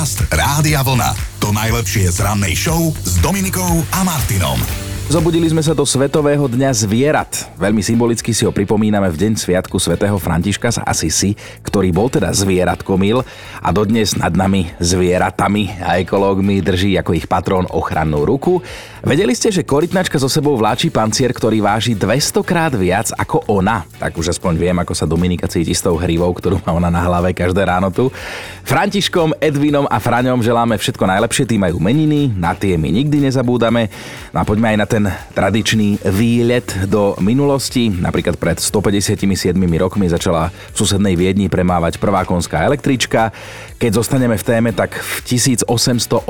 Podcast Rádia Vlna. To najlepšie z rannej show s Dominikou a Martinom. Zobudili sme sa do Svetového dňa zvierat. Veľmi symbolicky si ho pripomíname v deň Sviatku svätého Františka z Asisi, ktorý bol teda zvieratkomil a dodnes nad nami zvieratami a ekológmi drží ako ich patrón ochrannú ruku. Vedeli ste, že korytnačka so sebou vláči pancier, ktorý váži 200 krát viac ako ona? Tak už aspoň viem, ako sa Dominika cíti s tou hrivou, ktorú má ona na hlave každé ráno tu. Františkom, Edvinom a Fraňom želáme všetko najlepšie, tí majú meniny, na tie my nikdy nezabúdame. No a poďme aj na ten tradičný výlet do minulosti. Napríklad pred 157 rokmi začala v susednej Viedni premávať prvá konská električka. Keď zostaneme v téme, tak v 1883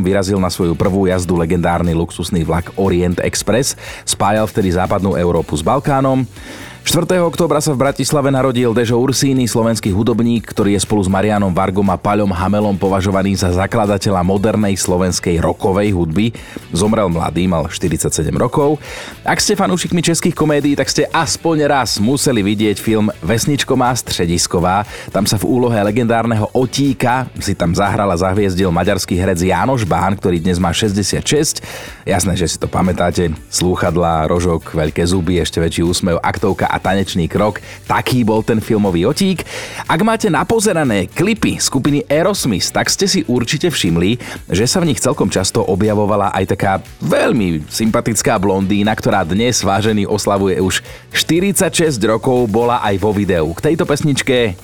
vyrazil na svoju prvú jazdu legendárny luxusný vlak Orient Express. Spájal vtedy západnú Európu s Balkánom. 4. októbra sa v Bratislave narodil Dežo Ursíny, slovenský hudobník, ktorý je spolu s Marianom Vargom a Paľom Hamelom považovaný za zakladateľa modernej slovenskej rokovej hudby. Zomrel mladý, mal 47 rokov. Ak ste fanúšikmi českých komédií, tak ste aspoň raz museli vidieť film Vesničko má středisková. Tam sa v úlohe legendárneho Otíka si tam zahral a zahviezdil maďarský herec Jánoš Bán, ktorý dnes má 66. Jasné, že si to pamätáte. Slúchadlá, rožok, veľké zuby, ešte väčší úsmev, aktovka a tanečný krok. Taký bol ten filmový otík. Ak máte napozerané klipy skupiny Aerosmith, tak ste si určite všimli, že sa v nich celkom často objavovala aj taká veľmi sympatická blondína, ktorá dnes vážený oslavuje už 46 rokov, bola aj vo videu. K tejto pesničke...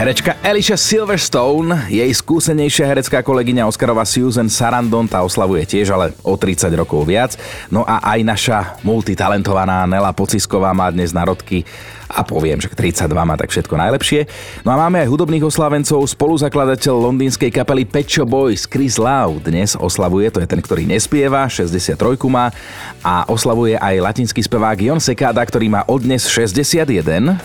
Herečka Elisha Silverstone, jej skúsenejšia herecká kolegyňa Oscarová Susan Sarandon tá oslavuje tiež, ale o 30 rokov viac. No a aj naša multitalentovaná Nela Pocisková má dnes narodky a poviem, že 32 má tak všetko najlepšie. No a máme aj hudobných oslávencov, spoluzakladateľ londýnskej kapely Pecho Boys Chris Lau dnes oslavuje, to je ten, ktorý nespieva, 63 má a oslavuje aj latinský spevák Jon Sekada, ktorý má odnes 61.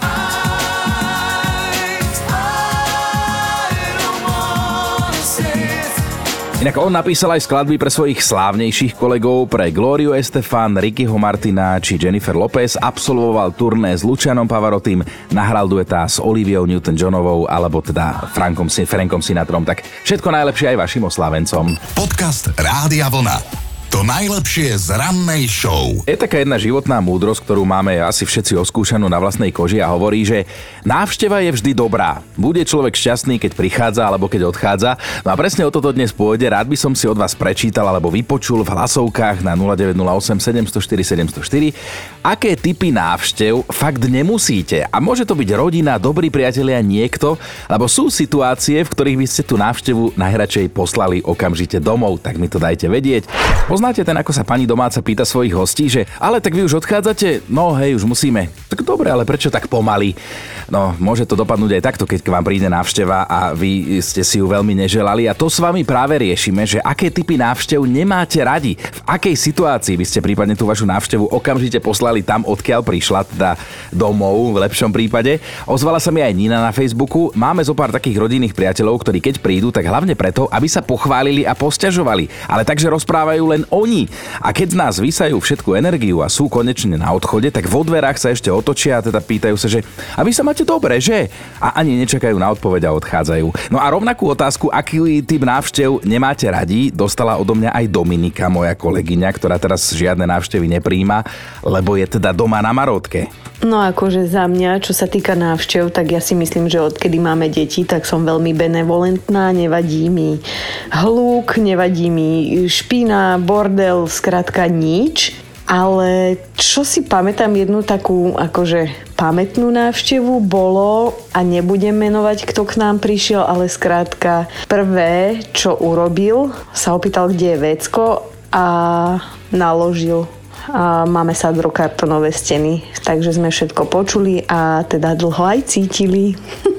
Inak on napísal aj skladby pre svojich slávnejších kolegov, pre Gloriu Estefan, Rickyho Martina či Jennifer Lopez, absolvoval turné s Lucianom Pavarotým, nahral dueta s Oliviou Newton-Johnovou alebo teda Frankom, Frankom Sinatrom, tak všetko najlepšie aj vašim oslávencom. Podcast Rádia Vlna. To najlepšie z rannej show. Je taká jedna životná múdrosť, ktorú máme asi všetci oskúšanú na vlastnej koži a hovorí, že návšteva je vždy dobrá. Bude človek šťastný, keď prichádza alebo keď odchádza. No a presne o toto dnes pôjde. Rád by som si od vás prečítal alebo vypočul v hlasovkách na 0908 704 704, aké typy návštev fakt nemusíte. A môže to byť rodina, dobrí priatelia, niekto, lebo sú situácie, v ktorých by ste tú návštevu najradšej poslali okamžite domov, tak mi to dajte vedieť. Poznáte ten, ako sa pani domáca pýta svojich hostí, že ale tak vy už odchádzate? No hej, už musíme. Tak dobre, ale prečo tak pomaly? No, môže to dopadnúť aj takto, keď k vám príde návšteva a vy ste si ju veľmi neželali a to s vami práve riešime, že aké typy návštev nemáte radi. V akej situácii by ste prípadne tú vašu návštevu okamžite poslali tam, odkiaľ prišla, teda domov v lepšom prípade. Ozvala sa mi aj Nina na Facebooku. Máme zo pár takých rodinných priateľov, ktorí keď prídu, tak hlavne preto, aby sa pochválili a posťažovali. Ale takže rozprávajú len oni. A keď z nás vysajú všetku energiu a sú konečne na odchode, tak vo dverách sa ešte otočia a teda pýtajú sa, že a vy sa máte dobre, že? A ani nečakajú na odpoveď a odchádzajú. No a rovnakú otázku, aký typ návštev nemáte radi, dostala odo mňa aj Dominika, moja kolegyňa, ktorá teraz žiadne návštevy nepríjma, lebo je teda doma na Marotke. No akože za mňa, čo sa týka návštev, tak ja si myslím, že odkedy máme deti, tak som veľmi benevolentná, nevadí mi hluk, nevadí mi špina, bordel, skrátka nič. Ale čo si pamätám jednu takú akože pamätnú návštevu bolo, a nebudem menovať, kto k nám prišiel, ale skrátka prvé, čo urobil, sa opýtal, kde je vecko a naložil a máme sadrokartonové steny, takže sme všetko počuli a teda dlho aj cítili.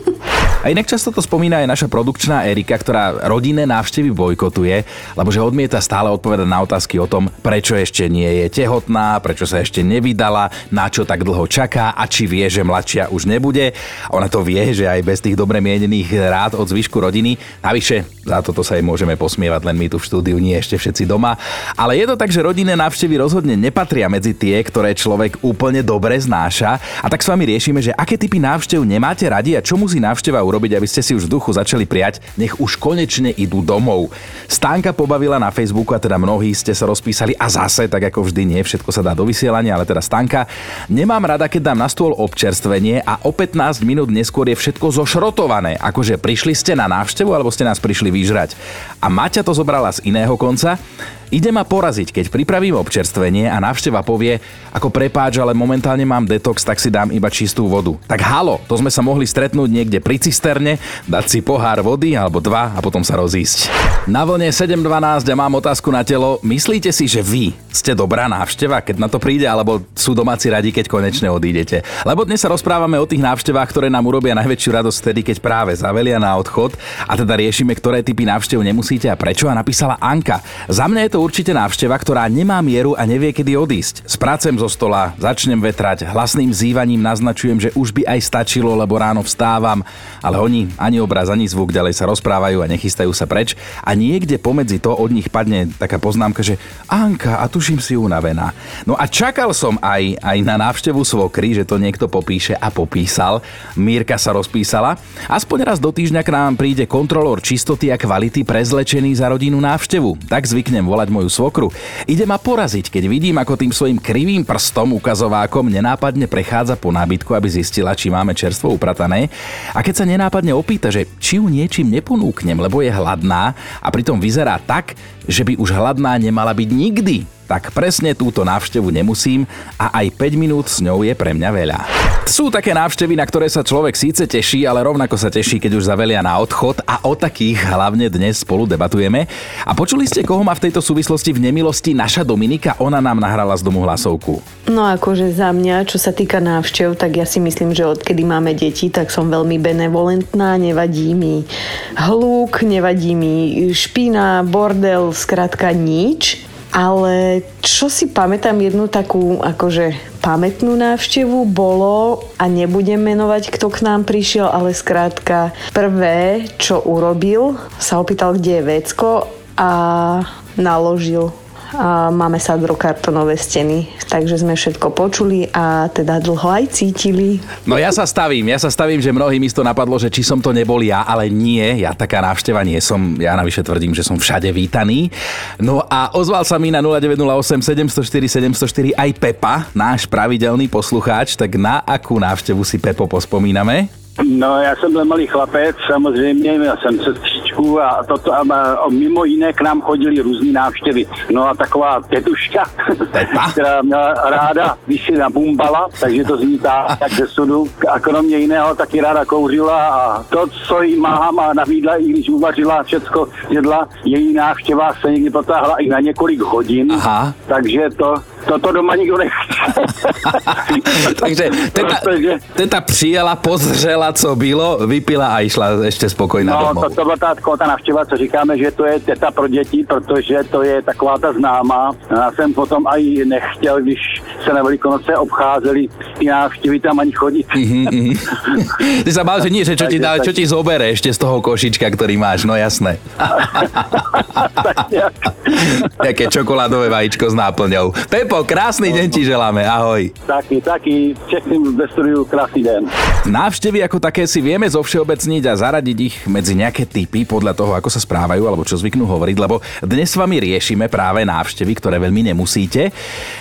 A inak často to spomína aj naša produkčná Erika, ktorá rodinné návštevy bojkotuje, lebo že odmieta stále odpovedať na otázky o tom, prečo ešte nie je tehotná, prečo sa ešte nevydala, na čo tak dlho čaká a či vie, že mladšia už nebude. Ona to vie, že aj bez tých dobre mienených rád od zvyšku rodiny. Navyše, za toto sa jej môžeme posmievať, len my tu v štúdiu nie ešte všetci doma. Ale je to tak, že rodinné návštevy rozhodne nepatria medzi tie, ktoré človek úplne dobre znáša. A tak s vami riešime, že aké typy návštev nemáte radi a čo musí návšteva urobiť, aby ste si už v duchu začali prijať, nech už konečne idú domov. Stánka pobavila na Facebooku a teda mnohí ste sa rozpísali a zase, tak ako vždy, nie všetko sa dá do vysielania, ale teda Stanka. Nemám rada, keď dám na stôl občerstvenie a o 15 minút neskôr je všetko zošrotované. Akože prišli ste na návštevu alebo ste nás prišli vyžrať. A Maťa to zobrala z iného konca. Ide ma poraziť, keď pripravím občerstvenie a návšteva povie, ako prepáč, ale momentálne mám detox, tak si dám iba čistú vodu. Tak halo, to sme sa mohli stretnúť niekde pri cisterne, dať si pohár vody alebo dva a potom sa rozísť. Na vlne 7.12 a mám otázku na telo. Myslíte si, že vy ste dobrá návšteva, keď na to príde, alebo sú domáci radi, keď konečne odídete? Lebo dnes sa rozprávame o tých návštevách, ktoré nám urobia najväčšiu radosť vtedy, keď práve zavelia na odchod a teda riešime, ktoré typy návštev nemusíte a prečo a napísala Anka. Za mňa je to určite návšteva, ktorá nemá mieru a nevie kedy odísť. Spracem zo stola, začnem vetrať, hlasným zývaním naznačujem, že už by aj stačilo, lebo ráno vstávam, ale oni ani obraz, ani zvuk ďalej sa rozprávajú a nechystajú sa preč a niekde pomedzi to od nich padne taká poznámka, že Anka, a tuším si unavená. No a čakal som aj, aj na návštevu svokry, že to niekto popíše a popísal. Mírka sa rozpísala. Aspoň raz do týždňa k nám príde kontrolór čistoty a kvality prezlečený za rodinu návštevu. Tak zvyknem volať volať moju svokru. Ide ma poraziť, keď vidím, ako tým svojim krivým prstom ukazovákom nenápadne prechádza po nábytku, aby zistila, či máme čerstvo upratané. A keď sa nenápadne opýta, že či ju niečím neponúknem, lebo je hladná a pritom vyzerá tak, že by už hladná nemala byť nikdy, tak presne túto návštevu nemusím a aj 5 minút s ňou je pre mňa veľa. Sú také návštevy, na ktoré sa človek síce teší, ale rovnako sa teší, keď už zavelia na odchod a o takých hlavne dnes spolu debatujeme. A počuli ste, koho má v tejto súvislosti v nemilosti naša Dominika? Ona nám nahrala z domu hlasovku. No akože za mňa, čo sa týka návštev, tak ja si myslím, že odkedy máme deti, tak som veľmi benevolentná, nevadí mi hluk, nevadí mi špina, bordel, skrátka nič. Ale čo si pamätám jednu takú akože pamätnú návštevu bolo, a nebudem menovať, kto k nám prišiel, ale skrátka prvé, čo urobil, sa opýtal, kde je vecko a naložil a máme sadrokartonové steny, takže sme všetko počuli a teda dlho aj cítili. No ja sa stavím, ja sa stavím, že mnohým isto napadlo, že či som to nebol ja, ale nie, ja taká návšteva nie som, ja navyše tvrdím, že som všade vítaný. No a ozval sa mi na 0908 704 704 aj Pepa, náš pravidelný poslucháč, tak na akú návštevu si Pepo pospomíname? No, já jsem byl malý chlapec, samozřejmě, měl jsem sestřičku a, toto, a, a mimo jiné k nám chodili různý návštěvy. No a taková tetuška, která měla ráda, když si nabumbala, takže to zní tak ze sudu. A kromě jiného taky ráda kouřila a to, co jí máma navídla, i když uvařila všecko, jedla, její návštěva se někdy potáhla i na několik hodin. Aha. Takže to, toto doma nikto nechce. Takže teta, teta přijela, pozřela, co bylo, vypila a išla ešte spokojná no, domov. No, to, to byla tá, tá navštěva, co říkáme, že to je teta pro děti, protože to je taková ta známá. Já jsem potom aj nechtěl, když se na Velikonoce obcházeli ty návštěvy tam ani chodit. Mm-hmm. Ty sa bál, že nie, že čo ti, dá, čo ti zobere ešte z toho košička, ktorý máš, no jasné. Také čokoládové vajíčko s náplňou. Pepo, krásny deň ti želáme, ahoj. Taký, taký, všetkým v krásny deň. Návštevy ako také si vieme zovšeobecniť a zaradiť ich medzi nejaké typy podľa toho, ako sa správajú alebo čo zvyknú hovoriť, lebo dnes s vami riešime práve návštevy, ktoré veľmi nemusíte.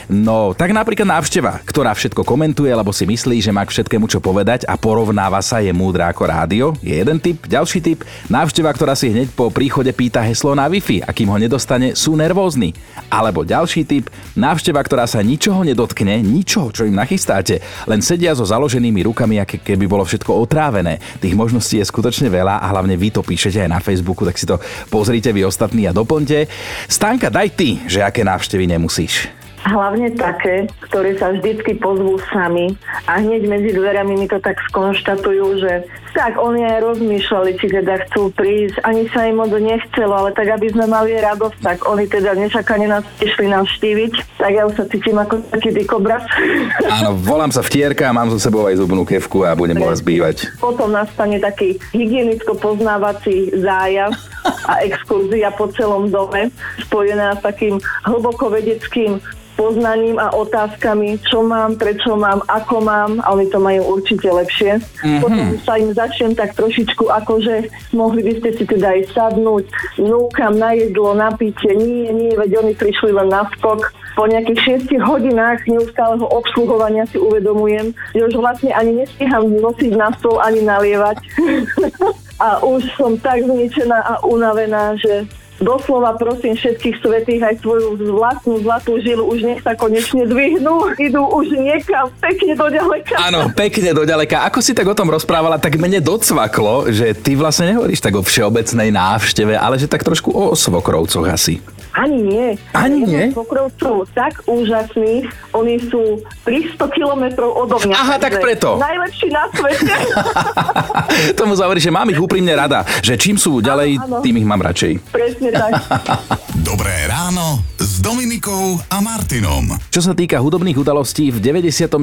No, tak napríklad návšteva, ktorá všetko komentuje, alebo si myslí, že má k všetkému čo povedať a porovnáva sa je múdra ako rádio, je jeden typ. Ďalší typ, návšteva, ktorá si hneď po príchode pýta heslo na Wi-Fi a kým ho nedostane, sú nervózni. Alebo ďalší typ, návšteva, ktorá sa ničoho nedotkne, ničoho, čo im nachystáte, len sedia so založenými rukami, aké keby bolo všetko otrávené. Tých možností je skutočne veľa a hlavne vy to píšete aj na Facebooku, tak si to pozrite vy ostatní a doplňte. Stanka, daj ty, že aké návštevy nemusíš. Hlavne také, ktoré sa vždycky pozvú sami a hneď medzi dverami mi to tak skonštatujú, že tak oni aj rozmýšľali, či teda chcú prísť. Ani sa im moc nechcelo, ale tak aby sme mali radosť, tak oni teda nečakane nás išli navštíviť. Tak ja už sa cítim ako taký dikobraz. Áno, volám sa vtierka mám so sebou aj zubnú kevku a budem vás bývať. Potom nastane taký hygienicko-poznávací zájav a exkurzia po celom dome, spojená s takým hlboko vedeckým poznaním a otázkami, čo mám, prečo mám, ako mám a oni to majú určite lepšie. Mm-hmm. Potom sa im začnem tak trošičku akože mohli by ste si teda aj sadnúť, núkam na jedlo, na pitie, nie, nie, veď oni prišli len na skok. Po nejakých 6 hodinách neustáleho obsluhovania si uvedomujem, že už vlastne ani nestíham nosiť na stôl ani nalievať. a už som tak zničená a unavená, že doslova prosím všetkých svetých aj svoju vlastnú zlatú žilu, už nech sa konečne dvihnú, idú už niekam pekne do ďaleka. Áno, pekne do ďaleka. Ako si tak o tom rozprávala, tak mne docvaklo, že ty vlastne nehovoríš tak o všeobecnej návšteve, ale že tak trošku o svokrovcoch asi. Ani nie. Ani nie? Pokrov sú tak úžasní, oni sú 300 kilometrov odo mňa. Aha, tak preto. Najlepší na svete. Tomu zaverí, že mám ich úprimne rada, že čím sú ďalej, áno, áno. tým ich mám radšej. Presne tak. Dobré ráno s Dominikou a Martinom. Čo sa týka hudobných udalostí, v 99.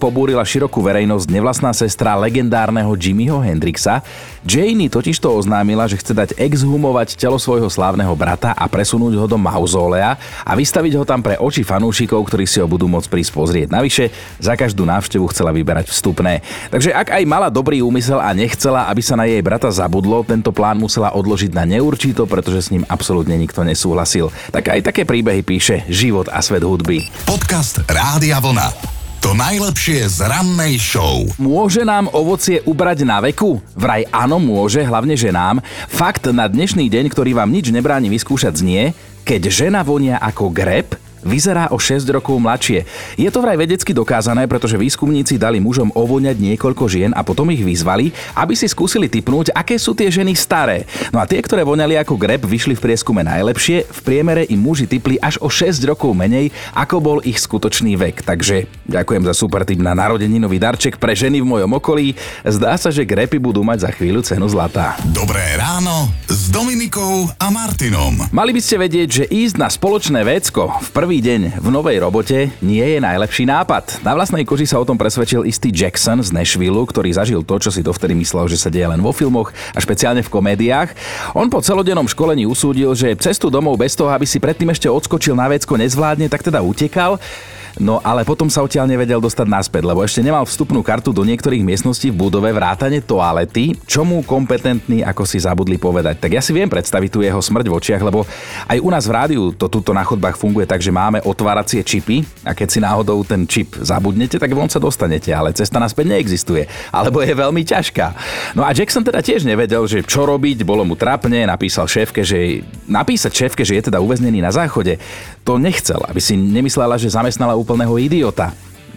pobúrila širokú verejnosť nevlastná sestra legendárneho Jimmyho Hendrixa. Janie totiž to oznámila, že chce dať exhumovať telo svojho slávneho brata a presunúť ho do mauzólea a vystaviť ho tam pre oči fanúšikov, ktorí si ho budú môcť prísť pozrieť. Navyše, za každú návštevu chcela vyberať vstupné. Takže ak aj mala dobrý úmysel a nechcela, aby sa na jej brata zabudlo, tento plán musela odložiť na neurčito, pretože s ním absolútne nikto nesúhlasil. Tak aj také príbehy príbehy píše Život a svet hudby. Podcast Rádia Vlna. To najlepšie z rannej show. Môže nám ovocie ubrať na veku? Vraj áno, môže, hlavne ženám. Fakt na dnešný deň, ktorý vám nič nebráni vyskúšať znie, keď žena vonia ako grep, vyzerá o 6 rokov mladšie. Je to vraj vedecky dokázané, pretože výskumníci dali mužom ovoňať niekoľko žien a potom ich vyzvali, aby si skúsili typnúť, aké sú tie ženy staré. No a tie, ktoré voňali ako greb, vyšli v prieskume najlepšie, v priemere im muži typli až o 6 rokov menej, ako bol ich skutočný vek. Takže ďakujem za super tip na narodeninový darček pre ženy v mojom okolí. Zdá sa, že grepy budú mať za chvíľu cenu zlata. Dobré ráno s Dominikou a Martinom. Mali by ste vedieť, že ísť na spoločné vecko v prvý Prvý deň v novej robote nie je najlepší nápad. Na vlastnej koži sa o tom presvedčil istý Jackson z Nashville, ktorý zažil to, čo si dovtedy myslel, že sa deje len vo filmoch a špeciálne v komédiách. On po celodennom školení usúdil, že cestu domov bez toho, aby si predtým ešte odskočil na vecko nezvládne, tak teda utekal. No ale potom sa odtiaľ nevedel dostať naspäť, lebo ešte nemal vstupnú kartu do niektorých miestností v budove vrátane toalety, čo mu kompetentní ako si zabudli povedať. Tak ja si viem predstaviť tu jeho smrť v očiach, lebo aj u nás v rádiu to tuto na chodbách funguje tak, že máme otváracie čipy a keď si náhodou ten čip zabudnete, tak von sa dostanete, ale cesta naspäť neexistuje, alebo je veľmi ťažká. No a Jackson teda tiež nevedel, že čo robiť, bolo mu trapne, napísal šéfke, že napísať šéfke, že je teda uväznený na záchode, to nechcel, aby si nemyslela, že zamestnala úplného idiota.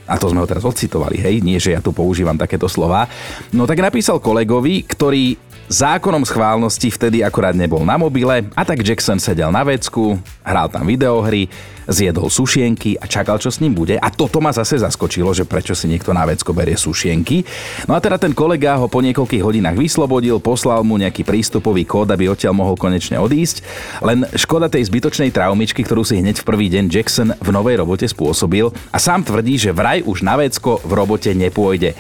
A to sme ho teraz odcitovali, hej, nie že ja tu používam takéto slova. No tak napísal kolegovi, ktorý Zákonom schválnosti vtedy akorát nebol na mobile a tak Jackson sedel na vecku, hral tam videohry, zjedol sušienky a čakal, čo s ním bude. A toto ma zase zaskočilo, že prečo si niekto na vecko berie sušienky. No a teda ten kolega ho po niekoľkých hodinách vyslobodil, poslal mu nejaký prístupový kód, aby odtiaľ mohol konečne odísť. Len škoda tej zbytočnej traumičky, ktorú si hneď v prvý deň Jackson v novej robote spôsobil a sám tvrdí, že vraj už na vecko v robote nepôjde.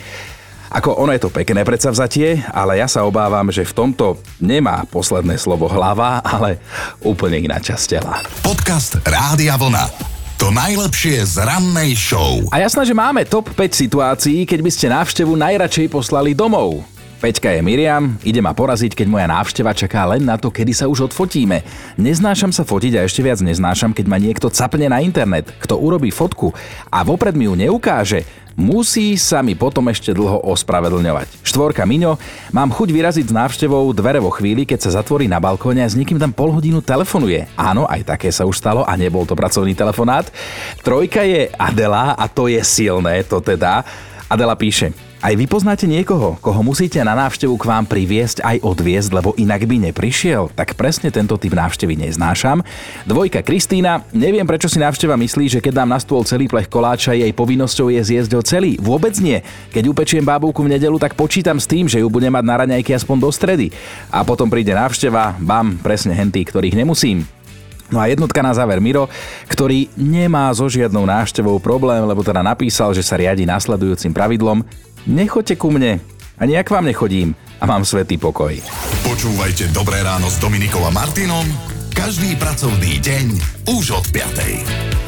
Ako ono je to pekné predsavzatie, ale ja sa obávam, že v tomto nemá posledné slovo hlava, ale úplne iná časť tela. Podcast Rádia Vlna. To najlepšie z rannej show. A jasné, že máme top 5 situácií, keď by ste návštevu najradšej poslali domov. Peťka je Miriam, ide ma poraziť, keď moja návšteva čaká len na to, kedy sa už odfotíme. Neznášam sa fotiť a ešte viac neznášam, keď ma niekto capne na internet, kto urobí fotku a vopred mi ju neukáže, musí sa mi potom ešte dlho ospravedlňovať. Štvorka Miňo, mám chuť vyraziť s návštevou dvere vo chvíli, keď sa zatvorí na balkóne a s niekým tam pol hodinu telefonuje. Áno, aj také sa už stalo a nebol to pracovný telefonát. Trojka je Adela a to je silné, to teda. Adela píše, Aj vy poznáte niekoho, koho musíte na návštevu k vám priviesť aj odviesť, lebo inak by neprišiel? Tak presne tento typ návštevy neznášam. Dvojka Kristýna, neviem prečo si návšteva myslí, že keď dám na stôl celý plech koláča, jej povinnosťou je zjesť ho celý. Vôbec nie. Keď upečiem bábovku v nedelu, tak počítam s tým, že ju budem mať na raňajky aspoň do stredy. A potom príde návšteva, bam, presne henty, ktorých nemusím. No a jednotka na záver Miro, ktorý nemá so žiadnou návštevou problém, lebo teda napísal, že sa riadi nasledujúcim pravidlom Nechoďte ku mne, ani ja k vám nechodím a mám svetý pokoj. Počúvajte Dobré ráno s Dominikom a Martinom každý pracovný deň už od 5.